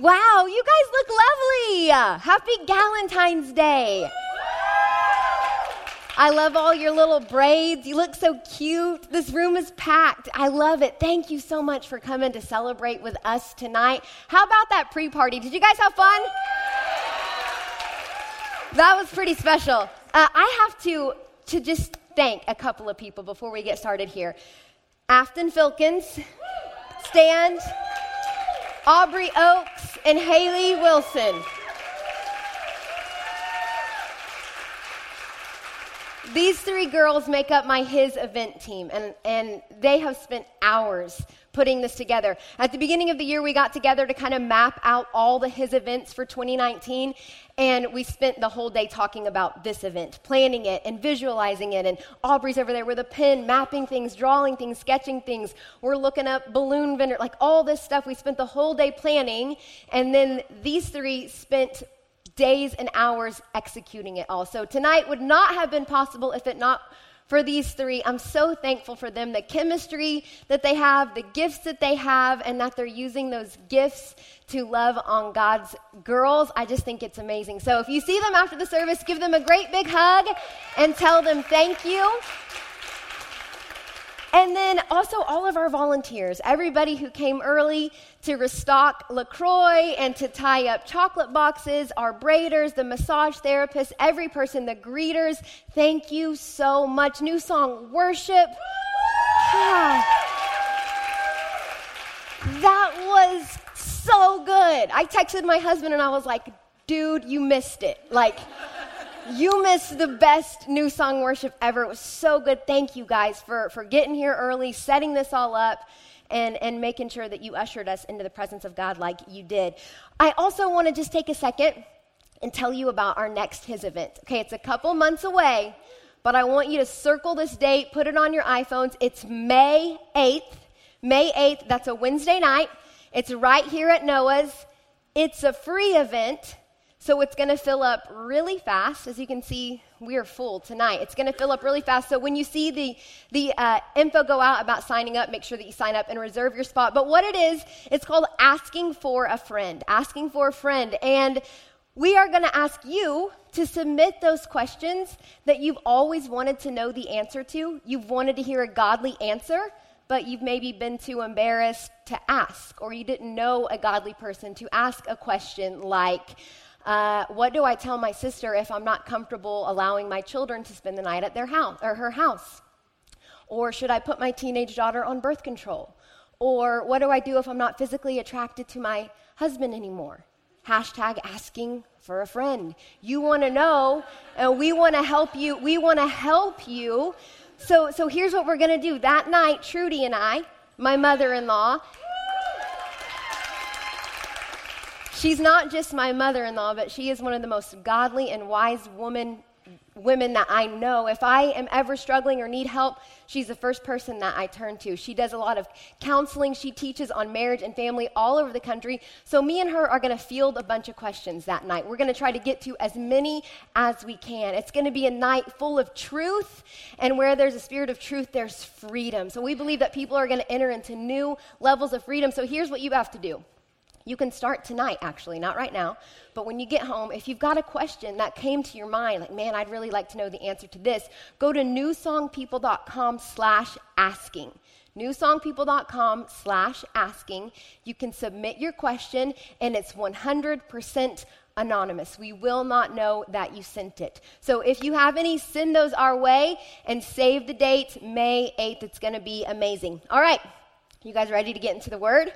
Wow, you guys look lovely. Happy Galentine's Day. I love all your little braids. You look so cute. This room is packed. I love it. Thank you so much for coming to celebrate with us tonight. How about that pre party? Did you guys have fun? That was pretty special. Uh, I have to, to just thank a couple of people before we get started here. Afton Filkins, stand. Aubrey Oaks, and Haley Wilson. These three girls make up my His event team, and, and they have spent hours putting this together. At the beginning of the year, we got together to kind of map out all the His events for 2019, and we spent the whole day talking about this event, planning it and visualizing it. And Aubrey's over there with a pen, mapping things, drawing things, sketching things. We're looking up balloon vendor, like all this stuff. We spent the whole day planning, and then these three spent days and hours executing it all. So tonight would not have been possible if it not for these three. I'm so thankful for them, the chemistry that they have, the gifts that they have, and that they're using those gifts to love on God's girls. I just think it's amazing. So if you see them after the service, give them a great big hug and tell them thank you. And then also all of our volunteers, everybody who came early to restock LaCroix and to tie up chocolate boxes, our braiders, the massage therapists, every person, the greeters, thank you so much. New song, worship. Yeah. That was so good. I texted my husband and I was like, dude, you missed it. Like, you missed the best new song worship ever. It was so good. Thank you guys for, for getting here early, setting this all up, and, and making sure that you ushered us into the presence of God like you did. I also want to just take a second and tell you about our next His event. Okay, it's a couple months away, but I want you to circle this date, put it on your iPhones. It's May 8th. May 8th, that's a Wednesday night. It's right here at Noah's. It's a free event. So it's going to fill up really fast. As you can see, we are full tonight. It's going to fill up really fast. So when you see the, the uh, info go out about signing up, make sure that you sign up and reserve your spot. But what it is, it's called asking for a friend. Asking for a friend. And we are going to ask you to submit those questions that you've always wanted to know the answer to. You've wanted to hear a godly answer, but you've maybe been too embarrassed to ask, or you didn't know a godly person to ask a question like, uh, what do I tell my sister if I'm not comfortable allowing my children to spend the night at their house or her house? Or should I put my teenage daughter on birth control? Or what do I do if I'm not physically attracted to my husband anymore? Hashtag asking for a friend. You want to know, and we want to help you. We want to help you. So, so here's what we're going to do. That night, Trudy and I, my mother in law, She's not just my mother in law, but she is one of the most godly and wise woman, women that I know. If I am ever struggling or need help, she's the first person that I turn to. She does a lot of counseling. She teaches on marriage and family all over the country. So, me and her are going to field a bunch of questions that night. We're going to try to get to as many as we can. It's going to be a night full of truth, and where there's a spirit of truth, there's freedom. So, we believe that people are going to enter into new levels of freedom. So, here's what you have to do. You can start tonight, actually, not right now. But when you get home, if you've got a question that came to your mind, like, man, I'd really like to know the answer to this, go to newsongpeople.com slash asking newsongpeople.com slash asking. You can submit your question, and it's 100% anonymous. We will not know that you sent it. So if you have any, send those our way and save the date, May 8th. It's going to be amazing. All right, you guys ready to get into the word?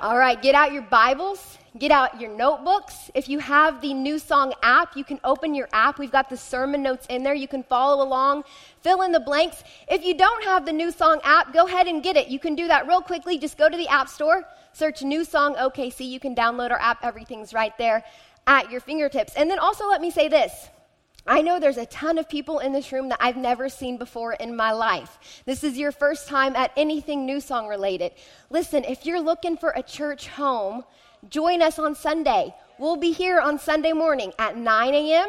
All right, get out your Bibles, get out your notebooks. If you have the New Song app, you can open your app. We've got the sermon notes in there. You can follow along, fill in the blanks. If you don't have the New Song app, go ahead and get it. You can do that real quickly. Just go to the App Store, search New Song OKC. You can download our app. Everything's right there at your fingertips. And then also, let me say this I know there's a ton of people in this room that I've never seen before in my life. This is your first time at anything New Song related. Listen, if you're looking for a church home, join us on Sunday. We'll be here on Sunday morning at 9 a.m.,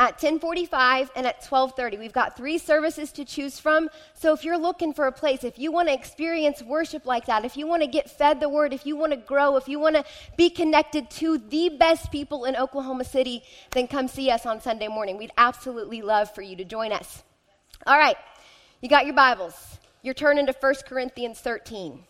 at 1045 and at 1230 we've got three services to choose from. So if you're looking for a place if you want to experience worship like that if you want to get fed the word if you want to grow if you want to be connected to the best people in oklahoma city then come see us on sunday morning. We'd absolutely love for you to join us. All right you got your bibles. You're turning to 1 corinthians 13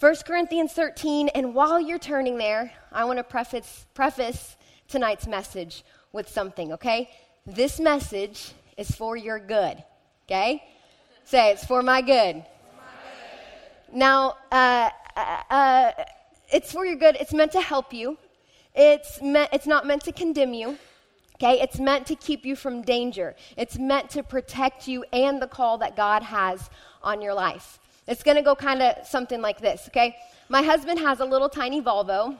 1 corinthians 13 and while you're turning there i want to preface, preface tonight's message with something, okay? This message is for your good, okay? Say, it's for my good. Now, uh, uh, uh, it's for your good. It's meant to help you. It's, meant, it's not meant to condemn you. Okay, it's meant to keep you from danger. It's meant to protect you and the call that God has on your life. It's going to go kind of something like this, okay? My husband has a little tiny Volvo.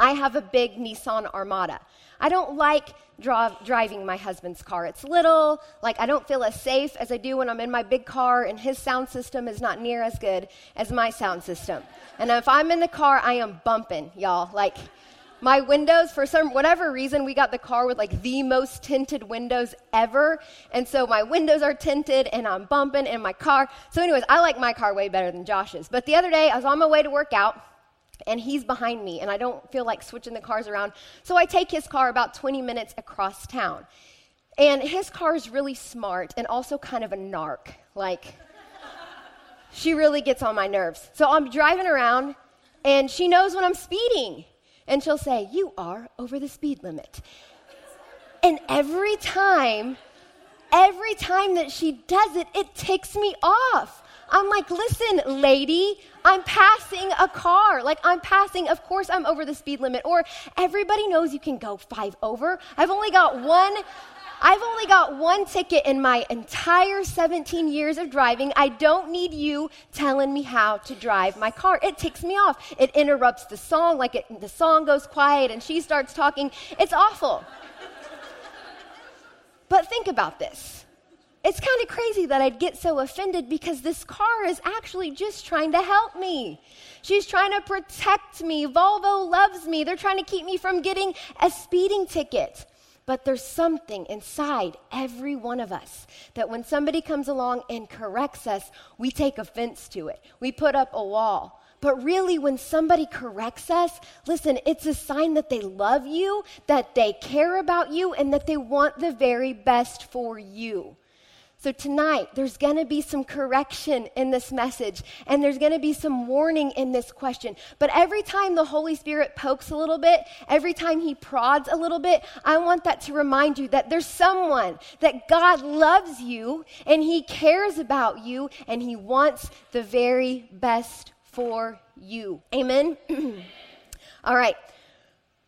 I have a big Nissan Armada. I don't like driving my husband's car. It's little, like I don't feel as safe as I do when I'm in my big car, and his sound system is not near as good as my sound system. And if I'm in the car, I am bumping, y'all. Like, my windows for some whatever reason we got the car with like the most tinted windows ever and so my windows are tinted and i'm bumping in my car so anyways i like my car way better than josh's but the other day i was on my way to work out and he's behind me, and I don't feel like switching the cars around. So I take his car about 20 minutes across town. And his car is really smart and also kind of a narc. Like, she really gets on my nerves. So I'm driving around, and she knows when I'm speeding. And she'll say, You are over the speed limit. And every time, every time that she does it, it ticks me off. I'm like, listen, lady, I'm passing a car. Like, I'm passing, of course, I'm over the speed limit. Or everybody knows you can go five over. I've only got one. I've only got one ticket in my entire 17 years of driving. I don't need you telling me how to drive my car. It ticks me off. It interrupts the song, like it, the song goes quiet and she starts talking. It's awful. but think about this it's kind of crazy that I'd get so offended because this car is actually just trying to help me. She's trying to protect me. Volvo loves me. They're trying to keep me from getting a speeding ticket. But there's something inside every one of us that when somebody comes along and corrects us, we take offense to it. We put up a wall. But really, when somebody corrects us, listen, it's a sign that they love you, that they care about you, and that they want the very best for you. So, tonight, there's going to be some correction in this message, and there's going to be some warning in this question. But every time the Holy Spirit pokes a little bit, every time He prods a little bit, I want that to remind you that there's someone, that God loves you, and He cares about you, and He wants the very best for you. Amen? All right.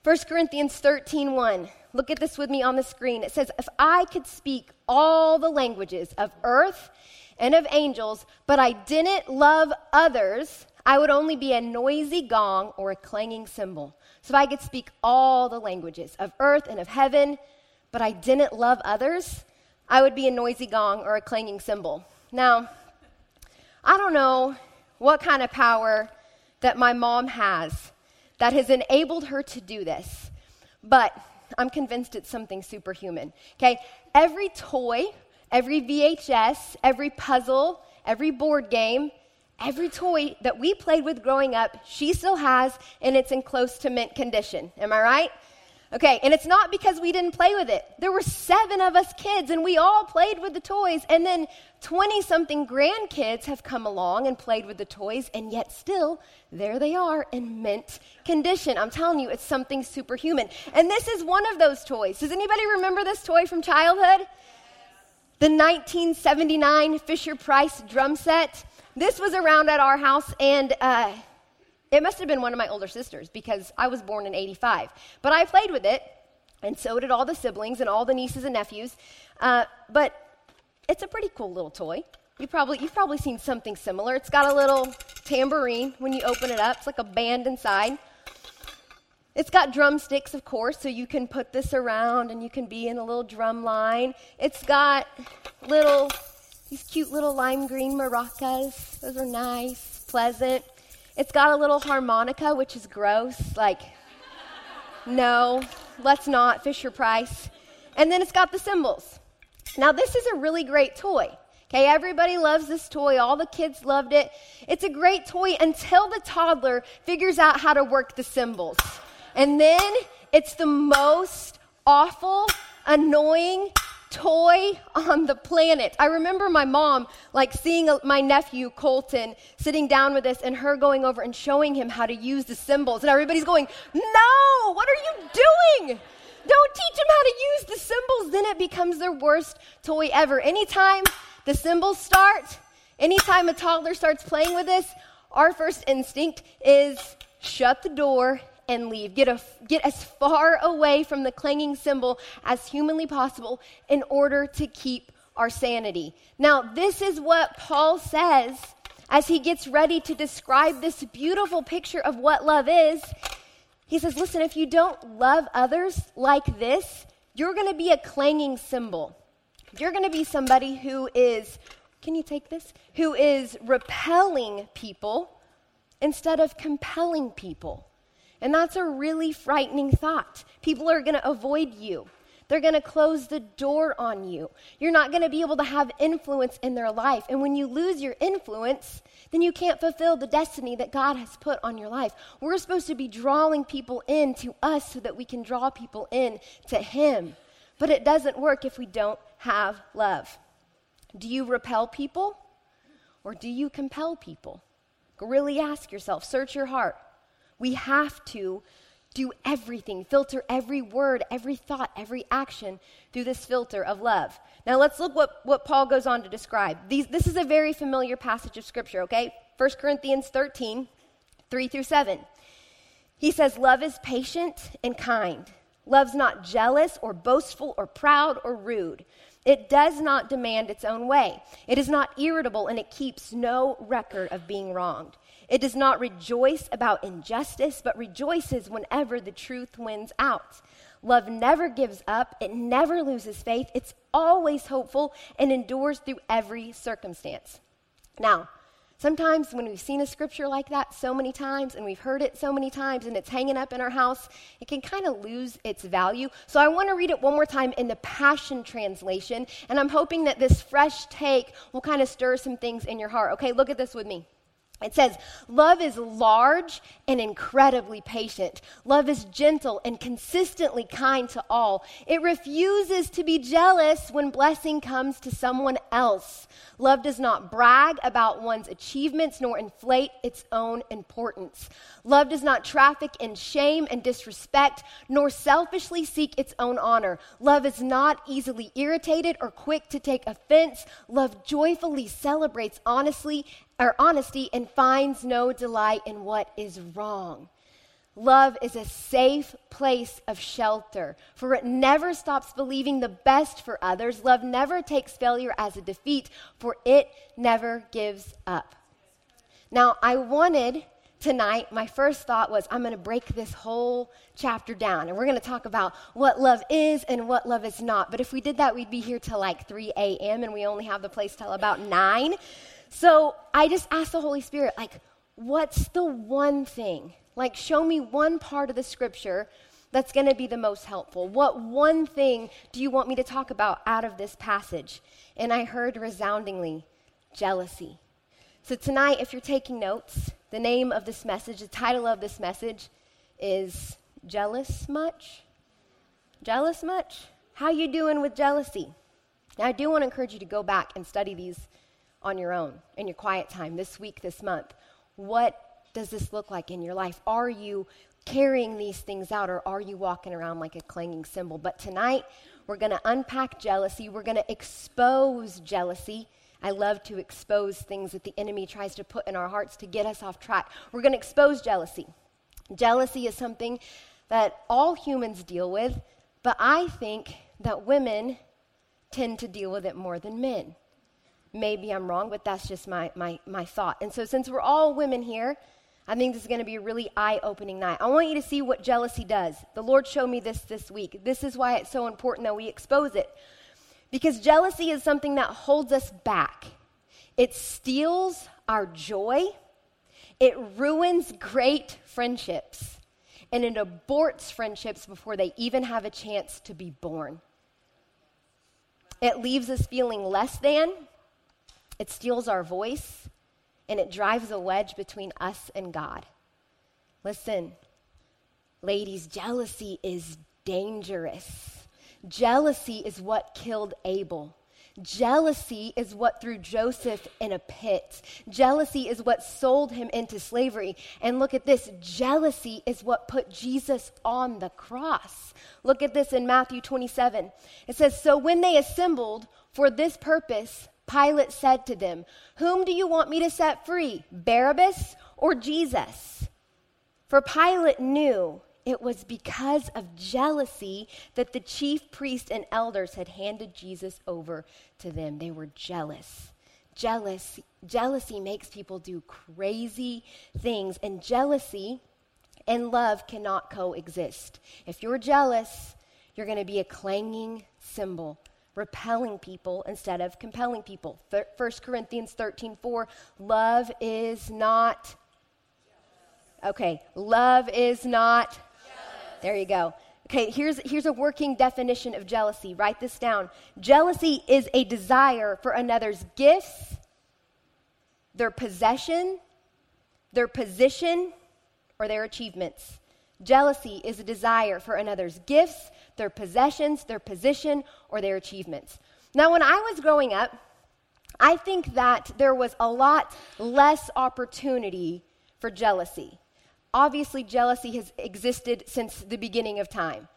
1 Corinthians 13 1. Look at this with me on the screen. It says, If I could speak all the languages of earth and of angels, but I didn't love others, I would only be a noisy gong or a clanging cymbal. So if I could speak all the languages of earth and of heaven, but I didn't love others, I would be a noisy gong or a clanging cymbal. Now, I don't know what kind of power that my mom has that has enabled her to do this, but I'm convinced it's something superhuman. Okay? Every toy, every VHS, every puzzle, every board game, every toy that we played with growing up, she still has, and it's in close to mint condition. Am I right? Okay, and it's not because we didn't play with it. There were seven of us kids, and we all played with the toys. And then 20 something grandkids have come along and played with the toys, and yet still, there they are in mint condition. I'm telling you, it's something superhuman. And this is one of those toys. Does anybody remember this toy from childhood? The 1979 Fisher Price drum set. This was around at our house, and uh, it must have been one of my older sisters because I was born in 85. But I played with it, and so did all the siblings and all the nieces and nephews. Uh, but it's a pretty cool little toy. You probably, you've probably seen something similar. It's got a little tambourine when you open it up, it's like a band inside. It's got drumsticks, of course, so you can put this around and you can be in a little drum line. It's got little, these cute little lime green maracas. Those are nice, pleasant. It's got a little harmonica, which is gross. Like, no, let's not. Fisher Price. And then it's got the cymbals. Now, this is a really great toy. Okay, everybody loves this toy. All the kids loved it. It's a great toy until the toddler figures out how to work the cymbals. And then it's the most awful, annoying toy on the planet. I remember my mom like seeing my nephew Colton sitting down with us and her going over and showing him how to use the cymbals. and everybody's going, "No! What are you doing?" Don't teach him how to use the cymbals. Then it becomes their worst toy ever. Anytime the cymbals start, anytime a toddler starts playing with this, our first instinct is shut the door and leave. Get, a, get as far away from the clanging cymbal as humanly possible in order to keep our sanity. Now, this is what Paul says as he gets ready to describe this beautiful picture of what love is. He says, Listen, if you don't love others like this, you're going to be a clanging cymbal. You're going to be somebody who is, can you take this? Who is repelling people instead of compelling people. And that's a really frightening thought. People are going to avoid you. They're going to close the door on you. You're not going to be able to have influence in their life. And when you lose your influence, then you can't fulfill the destiny that God has put on your life. We're supposed to be drawing people in to us so that we can draw people in to Him. But it doesn't work if we don't have love. Do you repel people or do you compel people? Really ask yourself, search your heart. We have to do everything, filter every word, every thought, every action through this filter of love. Now let's look what, what Paul goes on to describe. These, this is a very familiar passage of scripture, okay? 1 Corinthians 13, 3 through 7. He says, Love is patient and kind. Love's not jealous or boastful or proud or rude. It does not demand its own way. It is not irritable and it keeps no record of being wronged. It does not rejoice about injustice, but rejoices whenever the truth wins out. Love never gives up, it never loses faith, it's always hopeful and endures through every circumstance. Now, Sometimes when we've seen a scripture like that so many times and we've heard it so many times and it's hanging up in our house, it can kind of lose its value. So I want to read it one more time in the Passion Translation, and I'm hoping that this fresh take will kind of stir some things in your heart. Okay, look at this with me. It says, Love is large and incredibly patient. Love is gentle and consistently kind to all. It refuses to be jealous when blessing comes to someone else. Love does not brag about one's achievements nor inflate its own importance. Love does not traffic in shame and disrespect nor selfishly seek its own honor. Love is not easily irritated or quick to take offense. Love joyfully celebrates honestly or honesty and finds no delight in what is wrong. Love is a safe place of shelter, for it never stops believing the best for others. Love never takes failure as a defeat, for it never gives up. Now, I wanted tonight, my first thought was I'm going to break this whole chapter down and we're going to talk about what love is and what love is not. But if we did that, we'd be here till like 3 a.m. and we only have the place till about 9. So I just asked the Holy Spirit, like, what's the one thing? Like, show me one part of the scripture that's going to be the most helpful. What one thing do you want me to talk about out of this passage? And I heard resoundingly jealousy. So tonight, if you're taking notes, the name of this message, the title of this message is Jealous Much? Jealous much? How you doing with jealousy? Now, I do want to encourage you to go back and study these on your own in your quiet time this week, this month. What does this look like in your life? Are you carrying these things out or are you walking around like a clanging cymbal? But tonight, we're going to unpack jealousy. We're going to expose jealousy. I love to expose things that the enemy tries to put in our hearts to get us off track. We're going to expose jealousy. Jealousy is something that all humans deal with, but I think that women tend to deal with it more than men. Maybe I'm wrong, but that's just my, my, my thought. And so, since we're all women here, I think this is going to be a really eye opening night. I want you to see what jealousy does. The Lord showed me this this week. This is why it's so important that we expose it. Because jealousy is something that holds us back, it steals our joy, it ruins great friendships, and it aborts friendships before they even have a chance to be born. It leaves us feeling less than, it steals our voice, and it drives a wedge between us and God. Listen, ladies, jealousy is dangerous. Jealousy is what killed Abel. Jealousy is what threw Joseph in a pit. Jealousy is what sold him into slavery. And look at this jealousy is what put Jesus on the cross. Look at this in Matthew 27. It says, So when they assembled for this purpose, Pilate said to them, Whom do you want me to set free, Barabbas or Jesus? For Pilate knew it was because of jealousy that the chief priests and elders had handed Jesus over to them. They were jealous. Jealous, jealousy makes people do crazy things, and jealousy and love cannot coexist. If you're jealous, you're going to be a clanging cymbal, repelling people instead of compelling people. 1 Corinthians 13 4, love is not. Okay, love is not there you go. Okay, here's, here's a working definition of jealousy. Write this down. Jealousy is a desire for another's gifts, their possession, their position, or their achievements. Jealousy is a desire for another's gifts, their possessions, their position, or their achievements. Now, when I was growing up, I think that there was a lot less opportunity for jealousy. Obviously, jealousy has existed since the beginning of time.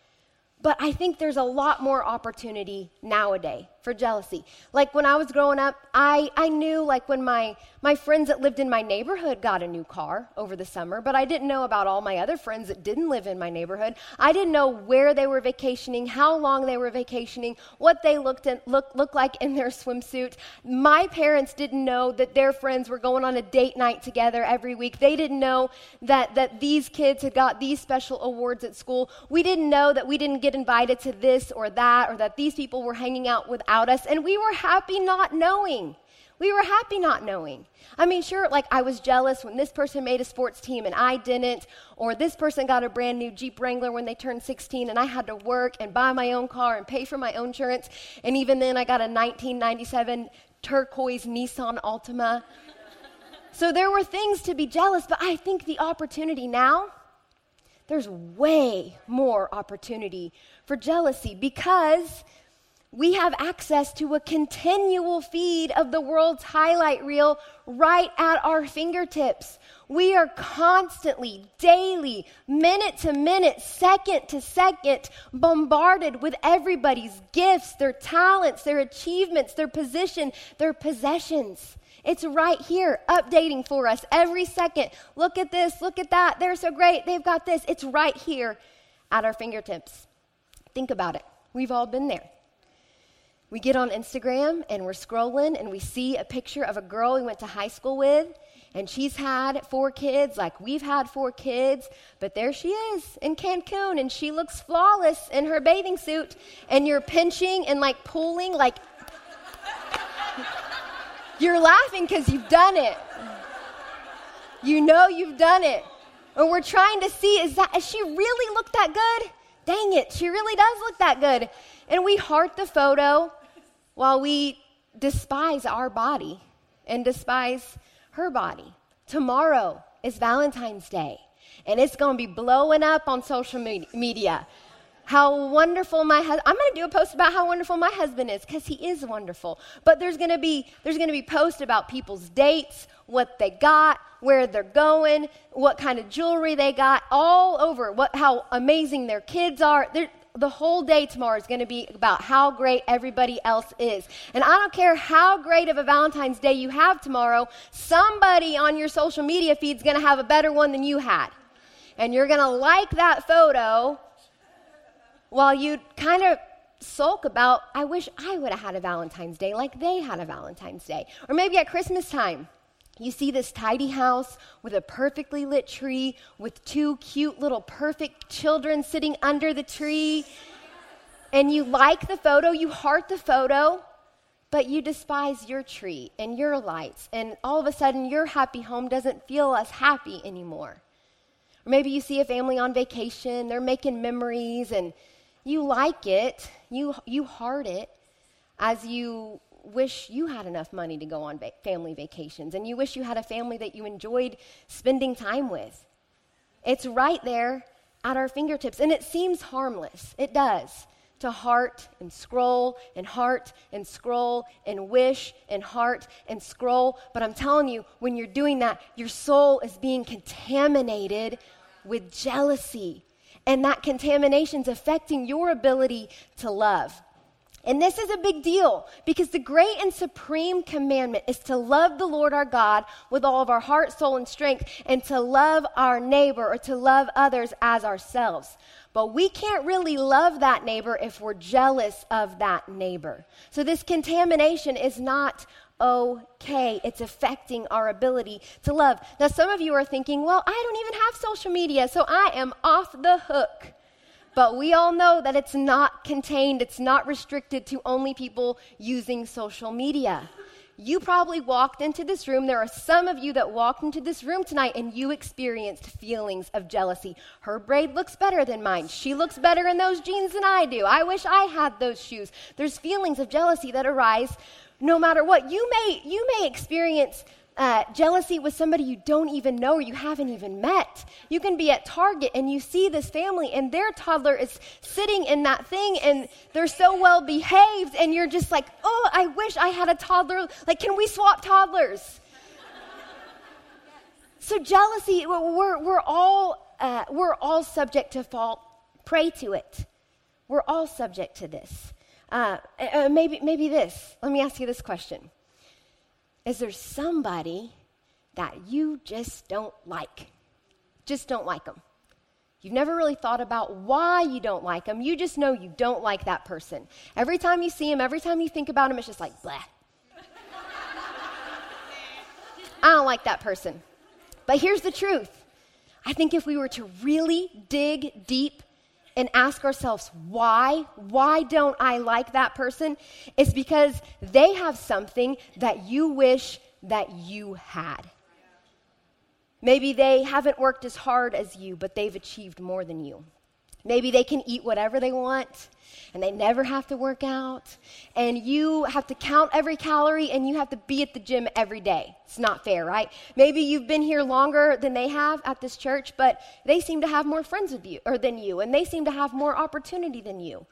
But I think there's a lot more opportunity nowadays for jealousy. Like when I was growing up, I, I knew like when my, my friends that lived in my neighborhood got a new car over the summer, but I didn't know about all my other friends that didn't live in my neighborhood. I didn't know where they were vacationing, how long they were vacationing, what they looked, in, look, looked like in their swimsuit. My parents didn't know that their friends were going on a date night together every week. They didn't know that, that these kids had got these special awards at school. We didn't know that we didn't get invited to this or that, or that these people were hanging out without us. And we were happy not knowing. We were happy not knowing. I mean, sure, like I was jealous when this person made a sports team and I didn't, or this person got a brand new Jeep Wrangler when they turned 16 and I had to work and buy my own car and pay for my own insurance. And even then, I got a 1997 turquoise Nissan Altima. so there were things to be jealous, but I think the opportunity now, there's way more opportunity for jealousy because we have access to a continual feed of the world's highlight reel right at our fingertips. We are constantly, daily, minute to minute, second to second, bombarded with everybody's gifts, their talents, their achievements, their position, their possessions. It's right here, updating for us every second. Look at this, look at that. They're so great. They've got this. It's right here at our fingertips. Think about it. We've all been there. We get on Instagram and we're scrolling and we see a picture of a girl we went to high school with, and she's had four kids, like we've had four kids, but there she is in Cancun, and she looks flawless in her bathing suit, and you're pinching and like pulling, like you're laughing because you've done it. You know you've done it. And we're trying to see is that, does she really look that good? Dang it, she really does look that good. And we heart the photo while we despise our body and despise her body. Tomorrow is Valentine's Day, and it's going to be blowing up on social media. How wonderful my husband. I'm going to do a post about how wonderful my husband is because he is wonderful. But there's going to be there's going to be posts about people's dates, what they got, where they're going, what kind of jewelry they got, all over. What how amazing their kids are. There, the whole day tomorrow is going to be about how great everybody else is. And I don't care how great of a Valentine's Day you have tomorrow, somebody on your social media feed is going to have a better one than you had. And you're going to like that photo while you kind of sulk about, I wish I would have had a Valentine's Day like they had a Valentine's Day. Or maybe at Christmas time. You see this tidy house with a perfectly lit tree with two cute little perfect children sitting under the tree. And you like the photo, you heart the photo, but you despise your tree and your lights. And all of a sudden, your happy home doesn't feel as happy anymore. Or maybe you see a family on vacation, they're making memories, and you like it, you, you heart it, as you wish you had enough money to go on va- family vacations and you wish you had a family that you enjoyed spending time with. It's right there at our fingertips, and it seems harmless. It does. To heart and scroll and heart and scroll and wish and heart and scroll. But I'm telling you, when you're doing that, your soul is being contaminated with jealousy. And that contamination is affecting your ability to love. And this is a big deal because the great and supreme commandment is to love the Lord our God with all of our heart, soul, and strength, and to love our neighbor or to love others as ourselves. But we can't really love that neighbor if we're jealous of that neighbor. So this contamination is not okay. It's affecting our ability to love. Now, some of you are thinking, well, I don't even have social media, so I am off the hook. But we all know that it's not contained, it's not restricted to only people using social media. You probably walked into this room. There are some of you that walked into this room tonight and you experienced feelings of jealousy. Her braid looks better than mine. She looks better in those jeans than I do. I wish I had those shoes. There's feelings of jealousy that arise no matter what. You may, you may experience uh, jealousy with somebody you don't even know or you haven't even met. You can be at Target and you see this family and their toddler is sitting in that thing and they're so well behaved and you're just like, oh, I wish I had a toddler. Like, can we swap toddlers? so jealousy, we're, we're, all, uh, we're all subject to fall Prey to it. We're all subject to this. Uh, uh, maybe, maybe this. Let me ask you this question is there somebody that you just don't like? Just don't like them. You've never really thought about why you don't like them. You just know you don't like that person. Every time you see him, every time you think about him, it's just like, blah. I don't like that person. But here's the truth I think if we were to really dig deep and ask ourselves why why don't i like that person? It's because they have something that you wish that you had. Maybe they haven't worked as hard as you but they've achieved more than you maybe they can eat whatever they want and they never have to work out. And you have to count every calorie and you have to be at the gym every day. It's not fair, right? Maybe you've been here longer than they have at this church, but they seem to have more friends with you or than you, and they seem to have more opportunity than you.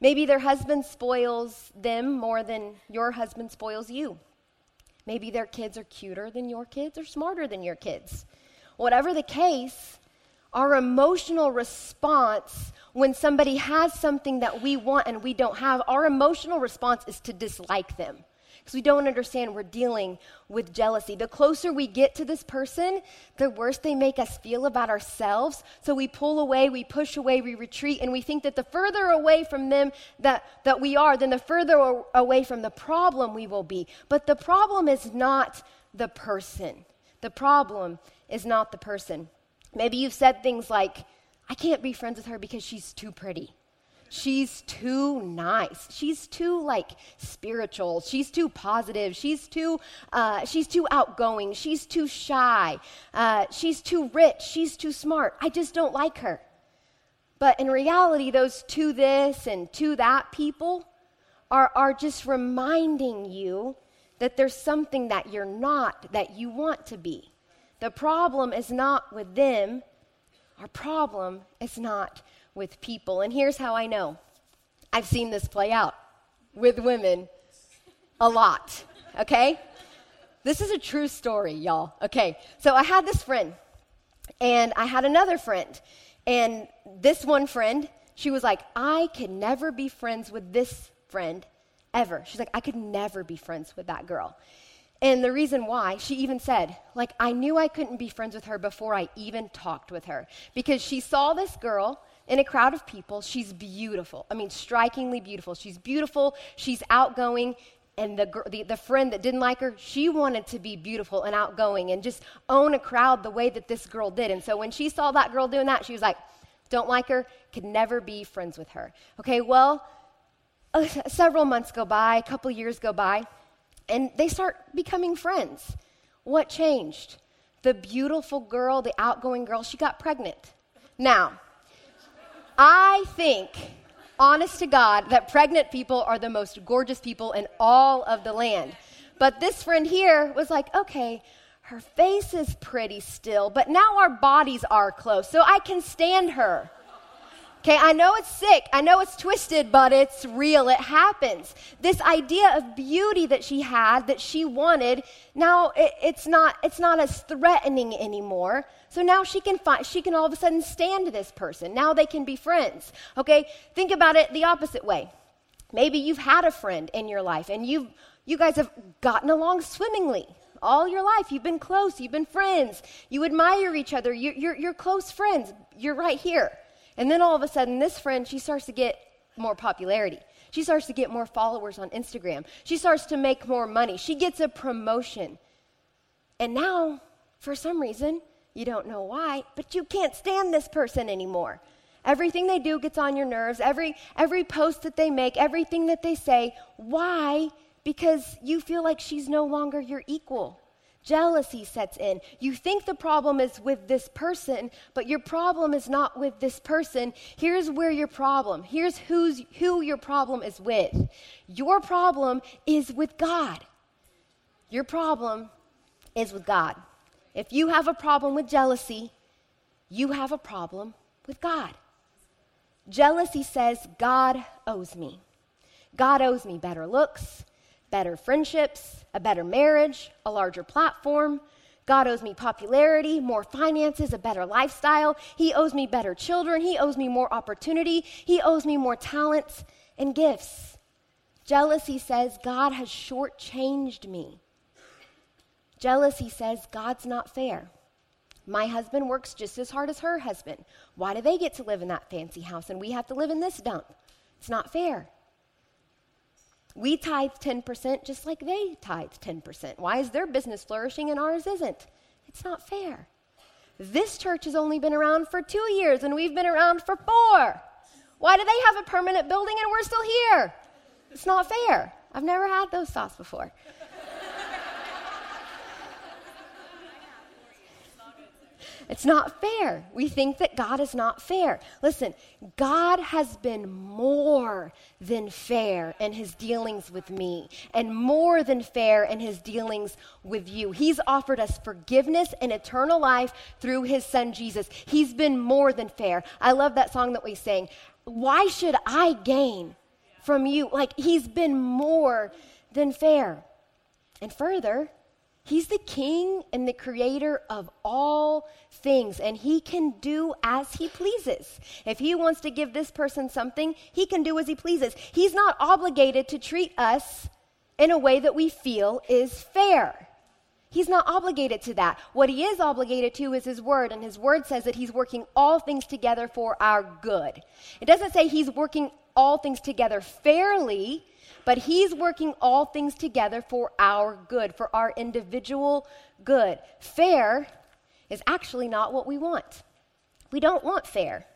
Maybe their husband spoils them more than your husband spoils you. Maybe their kids are cuter than your kids or smarter than your kids. Whatever the case, our emotional response when somebody has something that we want and we don't have, our emotional response is to dislike them because we don't understand we're dealing with jealousy. The closer we get to this person, the worse they make us feel about ourselves. So we pull away, we push away, we retreat, and we think that the further away from them that, that we are, then the further away from the problem we will be. But the problem is not the person. The problem is not the person. Maybe you've said things like, I can't be friends with her because she's too pretty. She's too nice. She's too like spiritual. She's too positive. She's too uh, she's too outgoing. She's too shy. Uh, she's too rich. She's too smart. I just don't like her. But in reality, those to this and to that people are, are just reminding you that there's something that you're not that you want to be. The problem is not with them, our problem is not with people. And here's how I know I've seen this play out with women a lot, okay? This is a true story, y'all. Okay, so I had this friend, and I had another friend, and this one friend, she was like, I could never be friends with this friend ever. She's like, I could never be friends with that girl. And the reason why, she even said, like, I knew I couldn't be friends with her before I even talked with her. Because she saw this girl in a crowd of people. She's beautiful. I mean, strikingly beautiful. She's beautiful. She's outgoing. And the, the, the friend that didn't like her, she wanted to be beautiful and outgoing and just own a crowd the way that this girl did. And so when she saw that girl doing that, she was like, don't like her, could never be friends with her. Okay, well, uh, several months go by, a couple years go by and they start becoming friends. What changed? The beautiful girl, the outgoing girl, she got pregnant. Now, I think honest to God, that pregnant people are the most gorgeous people in all of the land. But this friend here was like, okay, her face is pretty still, but now our bodies are close, so I can stand her. Okay, I know it's sick, I know it's twisted, but it's real, it happens. This idea of beauty that she had, that she wanted, now it, it's, not, it's not as threatening anymore. So now she can find, she can all of a sudden stand this person. Now they can be friends. Okay, think about it the opposite way. Maybe you've had a friend in your life and you've, you guys have gotten along swimmingly all your life. You've been close, you've been friends, you admire each other, you're, you're, you're close friends. You're right here. And then all of a sudden, this friend, she starts to get more popularity. She starts to get more followers on Instagram. She starts to make more money. She gets a promotion. And now, for some reason, you don't know why, but you can't stand this person anymore. Everything they do gets on your nerves. Every, every post that they make, everything that they say. Why? Because you feel like she's no longer your equal. Jealousy sets in. You think the problem is with this person, but your problem is not with this person. Here's where your problem, here's who's, who your problem is with. Your problem is with God. Your problem is with God. If you have a problem with jealousy, you have a problem with God. Jealousy says, God owes me. God owes me better looks, better friendships, a better marriage, a larger platform. God owes me popularity, more finances, a better lifestyle. He owes me better children. He owes me more opportunity. He owes me more talents and gifts. Jealousy says, God has shortchanged me. Jealousy says, God's not fair. My husband works just as hard as her husband. Why do they get to live in that fancy house and we have to live in this dump? It's not fair. We tithe 10% just like they tithe 10%. Why is their business flourishing and ours isn't? It's not fair. This church has only been around for two years and we've been around for four. Why do they have a permanent building and we're still here? It's not fair. I've never had those thoughts before. It's not fair. We think that God is not fair. Listen, God has been more than fair in his dealings with me and more than fair in his dealings with you. He's offered us forgiveness and eternal life through his son Jesus. He's been more than fair. I love that song that we sang. Why should I gain from you? Like, he's been more than fair. And further, He's the king and the creator of all things, and he can do as he pleases. If he wants to give this person something, he can do as he pleases. He's not obligated to treat us in a way that we feel is fair. He's not obligated to that. What he is obligated to is his word, and his word says that he's working all things together for our good. It doesn't say he's working all things together fairly, but He's working all things together for our good, for our individual good. Fair is actually not what we want. We don't want fair.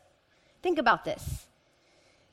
Think about this.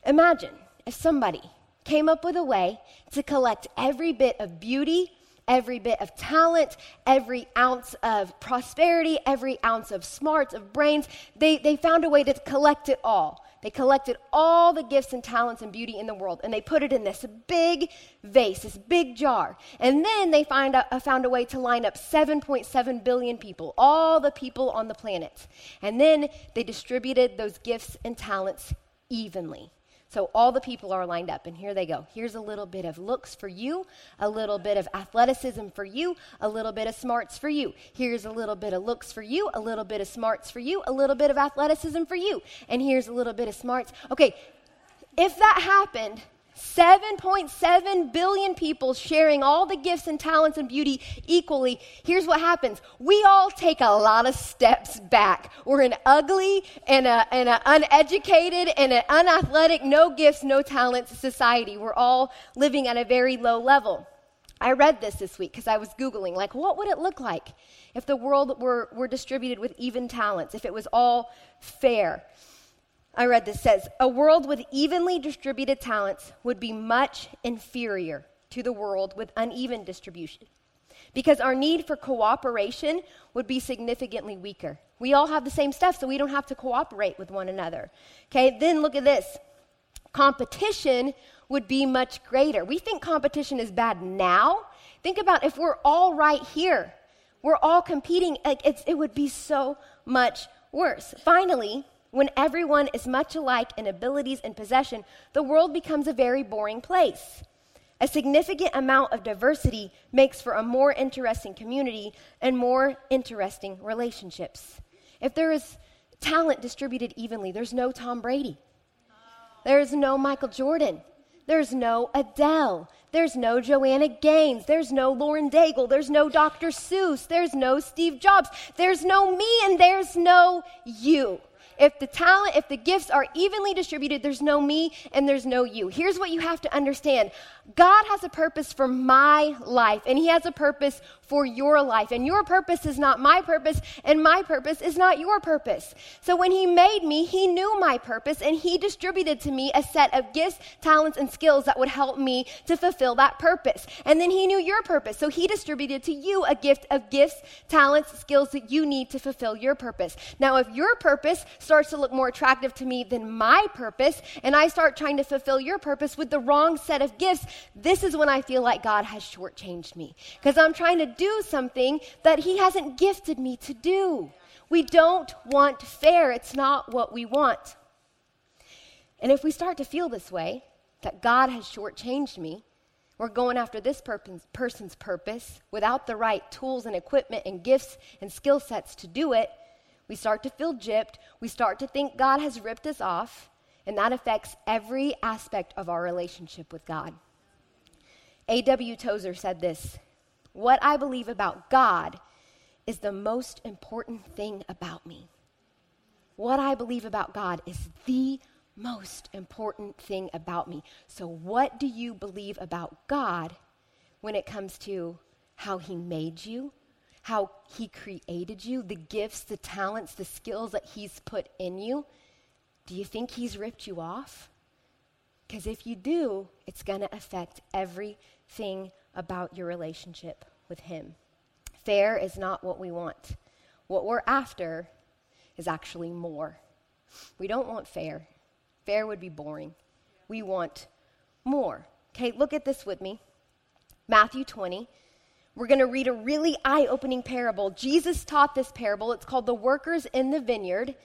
Imagine if somebody came up with a way to collect every bit of beauty, every bit of talent, every ounce of prosperity, every ounce of smarts, of brains. They, they found a way to collect it all. They collected all the gifts and talents and beauty in the world and they put it in this big vase, this big jar. And then they find a, found a way to line up 7.7 billion people, all the people on the planet. And then they distributed those gifts and talents evenly. So all the people are lined up, and here they go. Here's a little bit of looks for you, a little bit of athleticism for you, a little bit of smarts for you. Here's a little bit of looks for you, a little bit of smarts for you, a little bit of athleticism for you, and here's a little bit of smarts. Okay, if that happened, 7.7 billion people sharing all the gifts and talents and beauty equally. Here's what happens we all take a lot of steps back. We're an ugly and an uneducated and an unathletic, no gifts, no talents society. We're all living at a very low level. I read this this week because I was Googling, like, what would it look like if the world were, were distributed with even talents, if it was all fair? I read this says, a world with evenly distributed talents would be much inferior to the world with uneven distribution because our need for cooperation would be significantly weaker. We all have the same stuff, so we don't have to cooperate with one another. Okay, then look at this. competition would be much greater. We think competition is bad now. Think about if we're all right here, we're all competing, it would be so much worse. Finally, when everyone is much alike in abilities and possession, the world becomes a very boring place. A significant amount of diversity makes for a more interesting community and more interesting relationships. If there is talent distributed evenly, there's no Tom Brady, there's no Michael Jordan, there's no Adele, there's no Joanna Gaines, there's no Lauren Daigle, there's no Dr. Seuss, there's no Steve Jobs, there's no me, and there's no you. If the talent, if the gifts are evenly distributed, there's no me and there's no you. Here's what you have to understand God has a purpose for my life, and He has a purpose for your life. And your purpose is not my purpose, and my purpose is not your purpose. So when He made me, He knew my purpose, and He distributed to me a set of gifts, talents, and skills that would help me to fulfill that purpose. And then He knew your purpose, so He distributed to you a gift of gifts, talents, skills that you need to fulfill your purpose. Now, if your purpose starts to look more attractive to me than my purpose, and I start trying to fulfill your purpose with the wrong set of gifts, this is when I feel like God has shortchanged me because I'm trying to do something that He hasn't gifted me to do. We don't want fair, it's not what we want. And if we start to feel this way, that God has shortchanged me, we're going after this person's purpose without the right tools and equipment and gifts and skill sets to do it, we start to feel gypped. We start to think God has ripped us off, and that affects every aspect of our relationship with God. A.W. Tozer said this What I believe about God is the most important thing about me. What I believe about God is the most important thing about me. So, what do you believe about God when it comes to how He made you, how He created you, the gifts, the talents, the skills that He's put in you? Do you think He's ripped you off? Because if you do, it's going to affect everything about your relationship with Him. Fair is not what we want. What we're after is actually more. We don't want fair. Fair would be boring. We want more. Okay, look at this with me. Matthew 20. We're going to read a really eye opening parable. Jesus taught this parable. It's called The Workers in the Vineyard.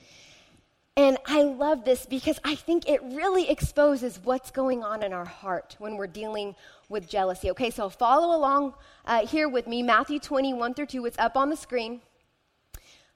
And I love this because I think it really exposes what's going on in our heart when we're dealing with jealousy. Okay, so follow along uh, here with me Matthew 21 through 2. It's up on the screen.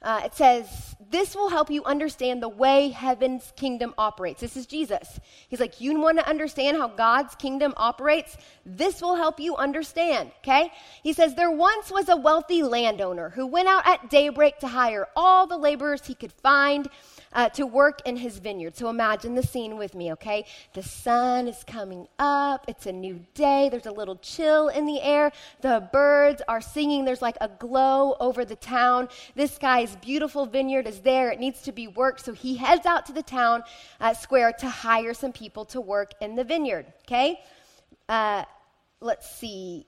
Uh, it says, This will help you understand the way heaven's kingdom operates. This is Jesus. He's like, You want to understand how God's kingdom operates? This will help you understand, okay? He says, There once was a wealthy landowner who went out at daybreak to hire all the laborers he could find uh, to work in his vineyard. So imagine the scene with me, okay? The sun is coming up. It's a new day. There's a little chill in the air. The birds are singing. There's like a glow over the town. This guy's beautiful vineyard is there. It needs to be worked. So he heads out to the town uh, square to hire some people to work in the vineyard, okay? Uh, let's see.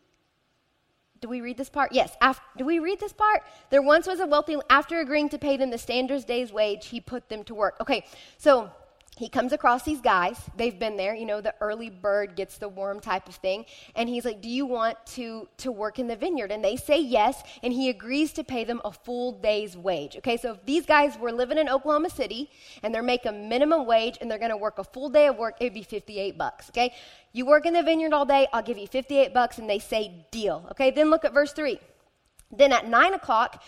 Do we read this part? Yes. After, do we read this part? There once was a wealthy, after agreeing to pay them the standard day's wage, he put them to work. Okay, so he comes across these guys. They've been there, you know, the early bird gets the worm type of thing. And he's like, Do you want to, to work in the vineyard? And they say yes. And he agrees to pay them a full day's wage. Okay, so if these guys were living in Oklahoma City and they're making minimum wage and they're going to work a full day of work, it'd be 58 bucks. Okay, you work in the vineyard all day, I'll give you 58 bucks. And they say, Deal. Okay, then look at verse 3. Then at 9 o'clock,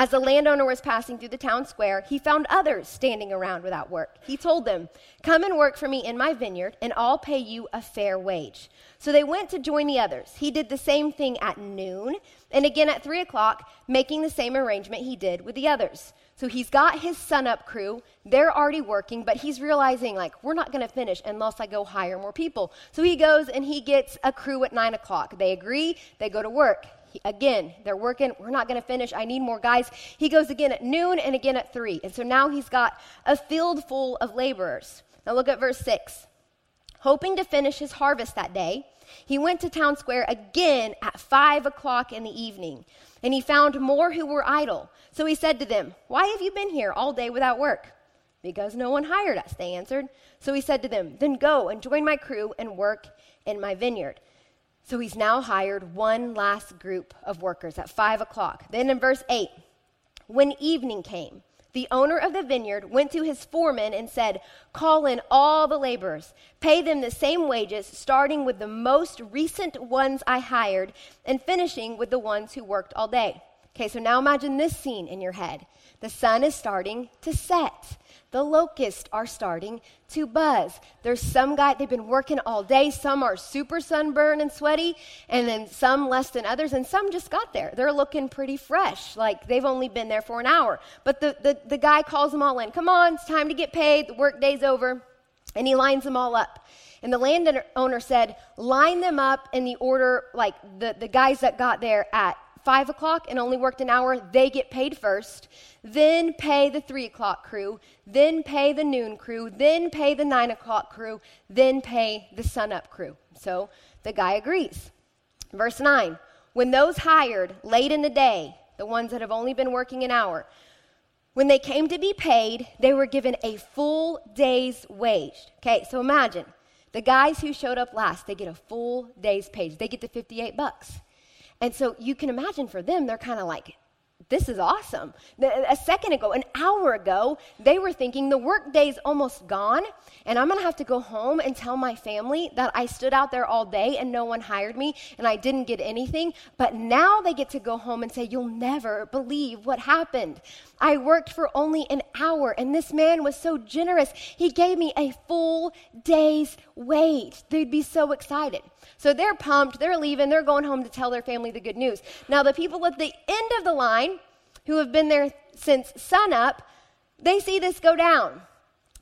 as the landowner was passing through the town square, he found others standing around without work. He told them, Come and work for me in my vineyard, and I'll pay you a fair wage. So they went to join the others. He did the same thing at noon, and again at three o'clock, making the same arrangement he did with the others. So he's got his sun-up crew. They're already working, but he's realizing, like, we're not going to finish unless I go hire more people. So he goes and he gets a crew at 9 o'clock. They agree, they go to work. Again, they're working. We're not going to finish. I need more guys. He goes again at noon and again at 3. And so now he's got a field full of laborers. Now look at verse 6. Hoping to finish his harvest that day, he went to town square again at 5 o'clock in the evening. And he found more who were idle. So he said to them, Why have you been here all day without work? Because no one hired us, they answered. So he said to them, Then go and join my crew and work in my vineyard. So he's now hired one last group of workers at five o'clock. Then in verse 8, when evening came, the owner of the vineyard went to his foreman and said, Call in all the laborers, pay them the same wages, starting with the most recent ones I hired and finishing with the ones who worked all day. Okay, so now imagine this scene in your head. The sun is starting to set. The locusts are starting to buzz. There's some guy, they've been working all day. Some are super sunburned and sweaty, and then some less than others, and some just got there. They're looking pretty fresh, like they've only been there for an hour. But the, the, the guy calls them all in. Come on, it's time to get paid. The work day's over. And he lines them all up. And the landowner said, line them up in the order, like the, the guys that got there at five o'clock and only worked an hour, they get paid first. Then pay the three o'clock crew. Then pay the noon crew. Then pay the nine o'clock crew. Then pay the sunup crew. So the guy agrees. Verse 9 When those hired late in the day, the ones that have only been working an hour, when they came to be paid, they were given a full day's wage. Okay, so imagine the guys who showed up last, they get a full day's pay. They get the 58 bucks. And so you can imagine for them, they're kind of like, this is awesome. A second ago, an hour ago, they were thinking the workday's almost gone, and I'm gonna have to go home and tell my family that I stood out there all day and no one hired me and I didn't get anything. But now they get to go home and say, You'll never believe what happened. I worked for only an hour, and this man was so generous. He gave me a full day's wage. They'd be so excited. So they're pumped, they're leaving, they're going home to tell their family the good news. Now, the people at the end of the line who have been there since sunup, they see this go down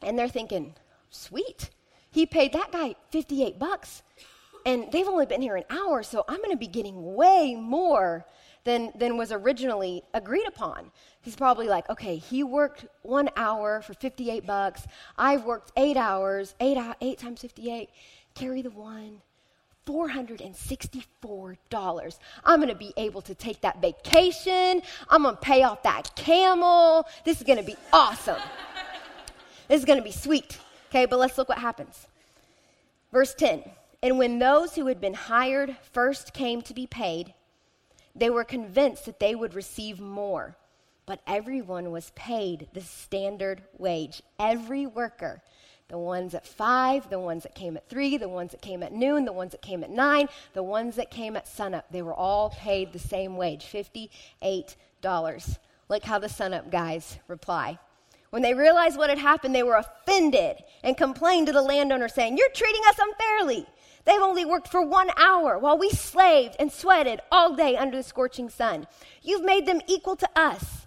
and they're thinking, sweet, he paid that guy 58 bucks and they've only been here an hour, so I'm going to be getting way more than, than was originally agreed upon. He's probably like, okay, he worked one hour for 58 bucks. I've worked eight hours, eight, eight times 58. Carry the one. $464. I'm going to be able to take that vacation. I'm going to pay off that camel. This is going to be awesome. this is going to be sweet. Okay, but let's look what happens. Verse 10 And when those who had been hired first came to be paid, they were convinced that they would receive more. But everyone was paid the standard wage. Every worker the ones at five, the ones that came at three, the ones that came at noon, the ones that came at nine, the ones that came at sunup. They were all paid the same wage $58. Look how the sunup guys reply. When they realized what had happened, they were offended and complained to the landowner, saying, You're treating us unfairly. They've only worked for one hour while we slaved and sweated all day under the scorching sun. You've made them equal to us.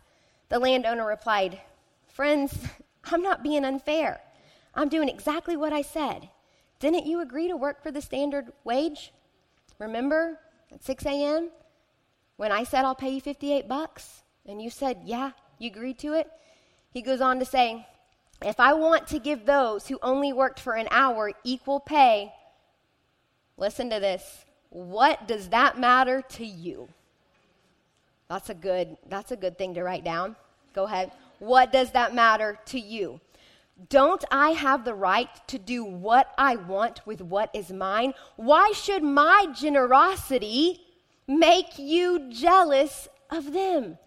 The landowner replied, Friends, I'm not being unfair. I'm doing exactly what I said. Didn't you agree to work for the standard wage? Remember at 6 a.m. when I said I'll pay you 58 bucks and you said, yeah, you agreed to it? He goes on to say, if I want to give those who only worked for an hour equal pay, listen to this. What does that matter to you? That's a good that's a good thing to write down. Go ahead. What does that matter to you? Don't I have the right to do what I want with what is mine? Why should my generosity make you jealous of them?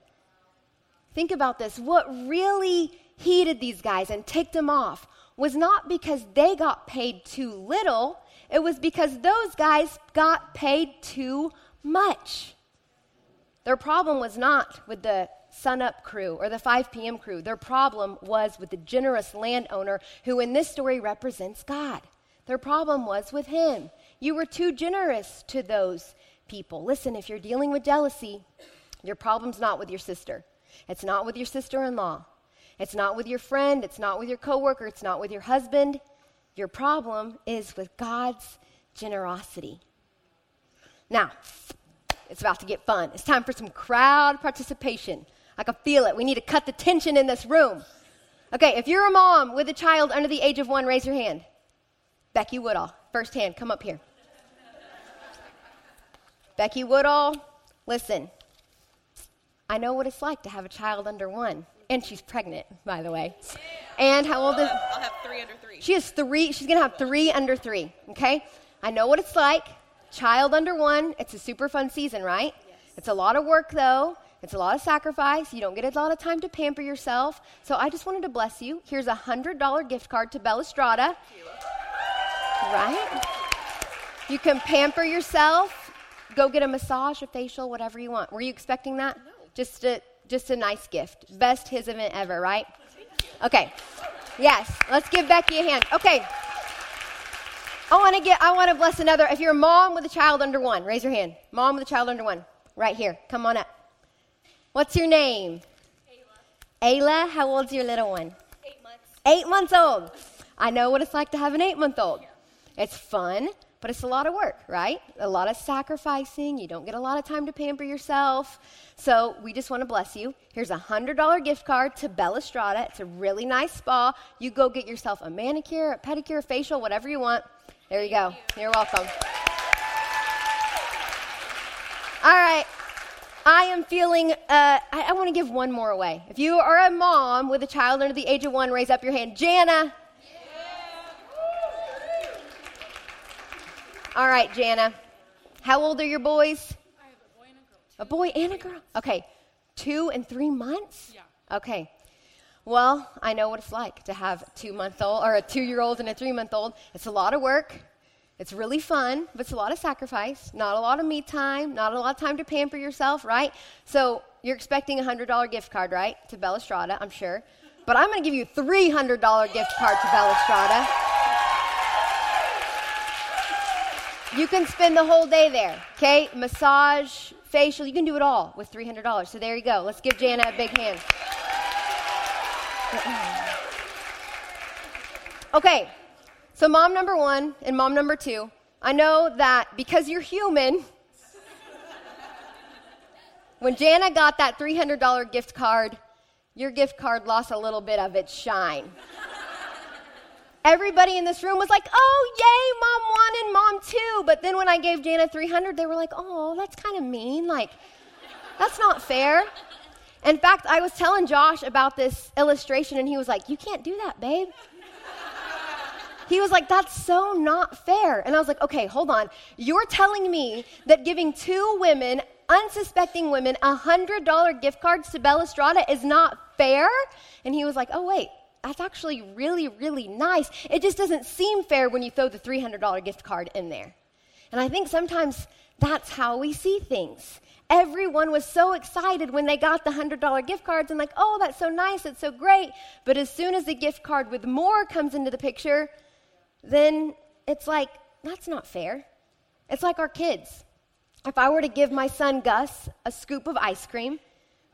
Think about this. What really heated these guys and ticked them off was not because they got paid too little, it was because those guys got paid too much. Their problem was not with the sunup crew or the 5 p.m. crew. Their problem was with the generous landowner who, in this story, represents God. Their problem was with him. You were too generous to those people. Listen, if you're dealing with jealousy, your problem's not with your sister. It's not with your sister in law. It's not with your friend. It's not with your coworker. It's not with your husband. Your problem is with God's generosity. Now, it's about to get fun. It's time for some crowd participation. I can feel it. We need to cut the tension in this room. Okay, if you're a mom with a child under the age of one, raise your hand. Becky Woodall, first hand, come up here. Becky Woodall, listen, I know what it's like to have a child under one. And she's pregnant, by the way. And how old is? I'll have three under three. She has three. She's gonna have three under three. Okay. I know what it's like. Child under one. It's a super fun season, right? Yes. It's a lot of work though. It's a lot of sacrifice. You don't get a lot of time to pamper yourself. So I just wanted to bless you. Here's a hundred dollar gift card to Bella Strada. Right? You can pamper yourself. Go get a massage, a facial, whatever you want. Were you expecting that? No. Just a just a nice gift. Best his event ever, right? Okay. Yes. Let's give Becky a hand. Okay. I want to get I want to bless another. If you're a mom with a child under 1, raise your hand. Mom with a child under 1. Right here. Come on up. What's your name? Ayla. Ayla, how old's your little one? Eight months. Eight months old. I know what it's like to have an eight month old. It's fun, but it's a lot of work, right? A lot of sacrificing. You don't get a lot of time to pamper yourself. So we just want to bless you. Here's a $100 gift card to Bella Strada. It's a really nice spa. You go get yourself a manicure, a pedicure, a facial, whatever you want. There you go. You're welcome. All right. I am feeling, uh, I, I want to give one more away. If you are a mom with a child under the age of one, raise up your hand. Jana. All right, Jana. How old are your boys? I have a boy and a girl. A boy and a girl. Okay. Two and three months? Yeah. Okay. Well, I know what it's like to have a two month old or a two year old and a three month old. It's a lot of work. It's really fun, but it's a lot of sacrifice. Not a lot of me time, not a lot of time to pamper yourself, right? So you're expecting a $100 gift card, right? To Bella Strada, I'm sure. But I'm going to give you a $300 gift card to Bella Strada. You can spend the whole day there, okay? Massage, facial, you can do it all with $300. So there you go. Let's give Jana a big hand. Okay, so mom number one and mom number two, I know that because you're human, when Jana got that $300 gift card, your gift card lost a little bit of its shine. Everybody in this room was like, oh, yay, mom one and mom two. But then when I gave Jana 300, they were like, oh, that's kind of mean. Like, that's not fair. In fact, I was telling Josh about this illustration, and he was like, you can't do that, babe. He was like, that's so not fair. And I was like, okay, hold on. You're telling me that giving two women, unsuspecting women, a $100 gift cards to Bella Strada is not fair? And he was like, oh, wait, that's actually really, really nice. It just doesn't seem fair when you throw the $300 gift card in there. And I think sometimes that's how we see things. Everyone was so excited when they got the $100 gift cards and, like, oh, that's so nice, it's so great. But as soon as the gift card with more comes into the picture, then it's like, that's not fair. It's like our kids. If I were to give my son Gus a scoop of ice cream,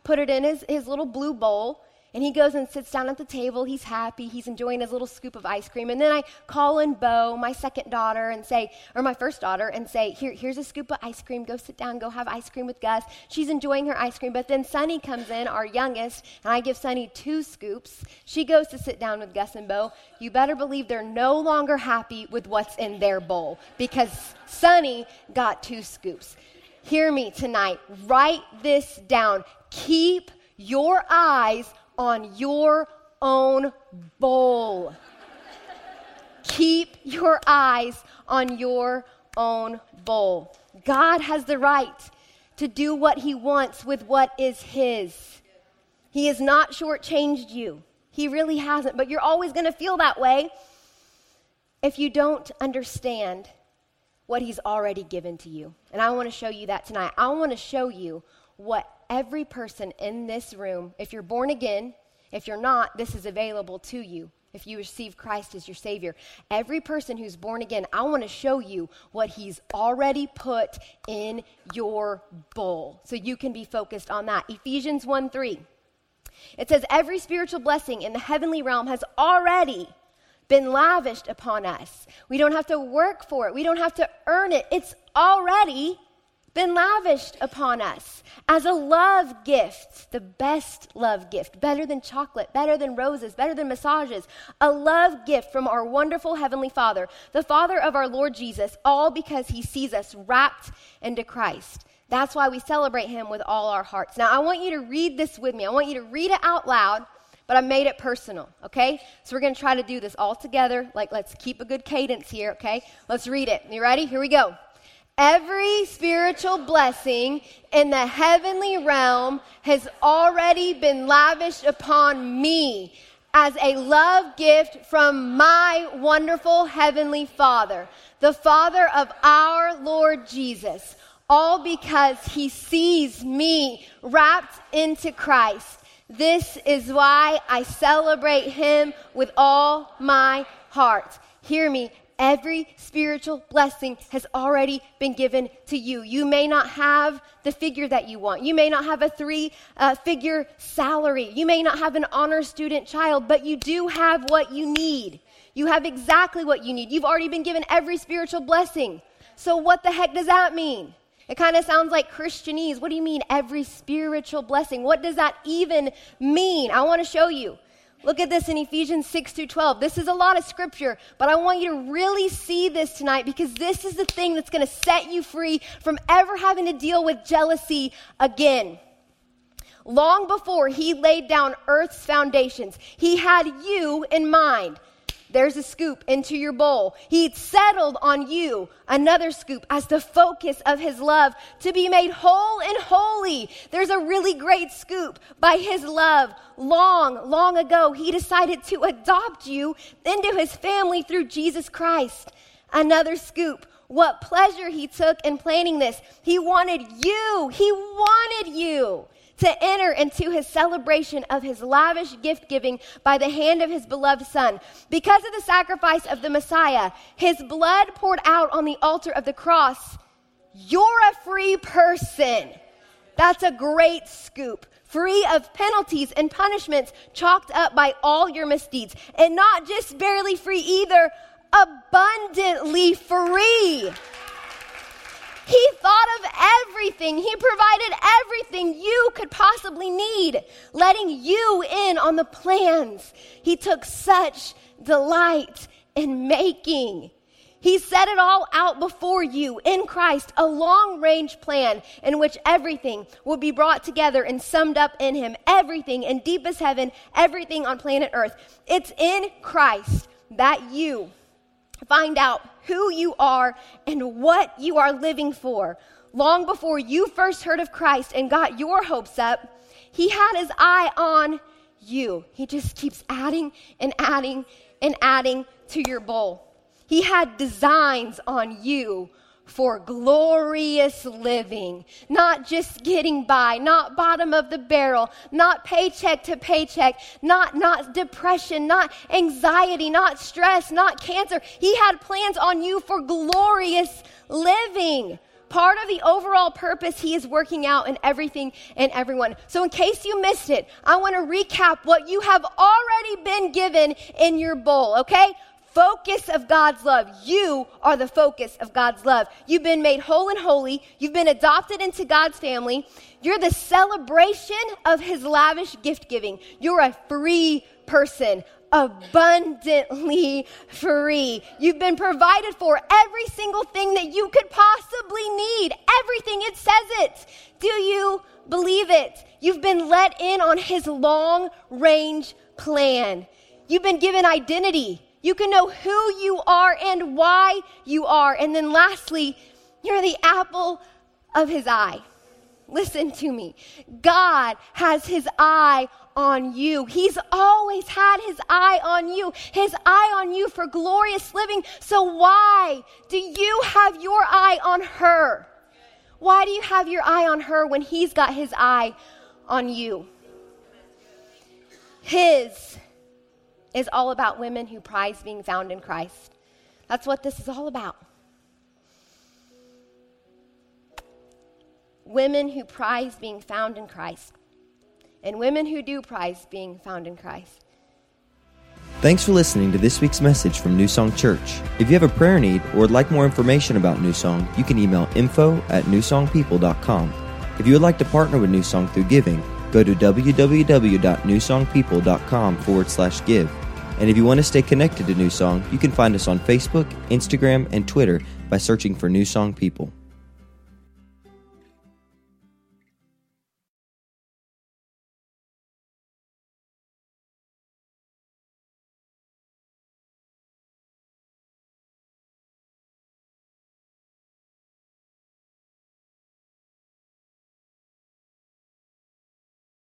put it in his, his little blue bowl, and he goes and sits down at the table. He's happy. He's enjoying his little scoop of ice cream. And then I call in Bo, my second daughter, and say, or my first daughter, and say, Here, here's a scoop of ice cream. Go sit down. Go have ice cream with Gus. She's enjoying her ice cream. But then Sunny comes in, our youngest, and I give Sunny two scoops. She goes to sit down with Gus and Bo. You better believe they're no longer happy with what's in their bowl because Sunny got two scoops. Hear me tonight. Write this down. Keep your eyes on your own bowl. Keep your eyes on your own bowl. God has the right to do what he wants with what is his. He has not shortchanged you. He really hasn't, but you're always going to feel that way if you don't understand what he's already given to you. And I want to show you that tonight. I want to show you what every person in this room, if you're born again, if you're not, this is available to you. If you receive Christ as your Savior, every person who's born again, I want to show you what He's already put in your bowl so you can be focused on that. Ephesians 1 3. It says, Every spiritual blessing in the heavenly realm has already been lavished upon us. We don't have to work for it, we don't have to earn it. It's already been lavished upon us as a love gift, the best love gift, better than chocolate, better than roses, better than massages, a love gift from our wonderful Heavenly Father, the Father of our Lord Jesus, all because He sees us wrapped into Christ. That's why we celebrate him with all our hearts. Now, I want you to read this with me. I want you to read it out loud, but I made it personal, okay? So we're to try to do this all together. Like, let's keep a good cadence here, okay? Let's read it. You ready? Here we go. Every spiritual blessing in the heavenly realm has already been lavished upon me as a love gift from my wonderful heavenly Father, the Father of our Lord Jesus, all because he sees me wrapped into Christ. This is why I celebrate him with all my heart. Hear me. Every spiritual blessing has already been given to you. You may not have the figure that you want. You may not have a three uh, figure salary. You may not have an honor student child, but you do have what you need. You have exactly what you need. You've already been given every spiritual blessing. So, what the heck does that mean? It kind of sounds like Christianese. What do you mean, every spiritual blessing? What does that even mean? I want to show you. Look at this in Ephesians 6 through 12. This is a lot of scripture, but I want you to really see this tonight because this is the thing that's going to set you free from ever having to deal with jealousy again. Long before he laid down earth's foundations, he had you in mind. There's a scoop into your bowl. He settled on you, another scoop, as the focus of his love to be made whole and holy. There's a really great scoop. By his love, long, long ago, he decided to adopt you into his family through Jesus Christ. Another scoop. What pleasure he took in planning this. He wanted you. He wanted you to enter into his celebration of his lavish gift giving by the hand of his beloved Son. Because of the sacrifice of the Messiah, his blood poured out on the altar of the cross, you're a free person. That's a great scoop. Free of penalties and punishments chalked up by all your misdeeds. And not just barely free either, abundantly free. He thought of everything. He provided everything you could possibly need, letting you in on the plans he took such delight in making. He set it all out before you in Christ, a long range plan in which everything will be brought together and summed up in Him. Everything in deepest heaven, everything on planet Earth. It's in Christ that you find out who you are and what you are living for. Long before you first heard of Christ and got your hopes up, he had his eye on you. He just keeps adding and adding and adding to your bowl. He had designs on you for glorious living, not just getting by, not bottom of the barrel, not paycheck to paycheck, not, not depression, not anxiety, not stress, not cancer. He had plans on you for glorious living. Part of the overall purpose he is working out in everything and everyone. So, in case you missed it, I want to recap what you have already been given in your bowl, okay? Focus of God's love. You are the focus of God's love. You've been made whole and holy. You've been adopted into God's family. You're the celebration of His lavish gift giving. You're a free person, abundantly free. You've been provided for every single thing that you could possibly need. Everything, it says it. Do you believe it? You've been let in on His long range plan. You've been given identity. You can know who you are and why you are. And then lastly, you're the apple of his eye. Listen to me. God has his eye on you. He's always had his eye on you, his eye on you for glorious living. So why do you have your eye on her? Why do you have your eye on her when he's got his eye on you? His is all about women who prize being found in Christ. That's what this is all about. Women who prize being found in Christ, and women who do prize being found in Christ. Thanks for listening to this week's message from New Song Church. If you have a prayer need or would like more information about New Song, you can email info at newsongpeople.com. If you would like to partner with New Song through giving, go to www.newsongpeople.com forward slash give. And if you want to stay connected to New Song, you can find us on Facebook, Instagram, and Twitter by searching for New Song People.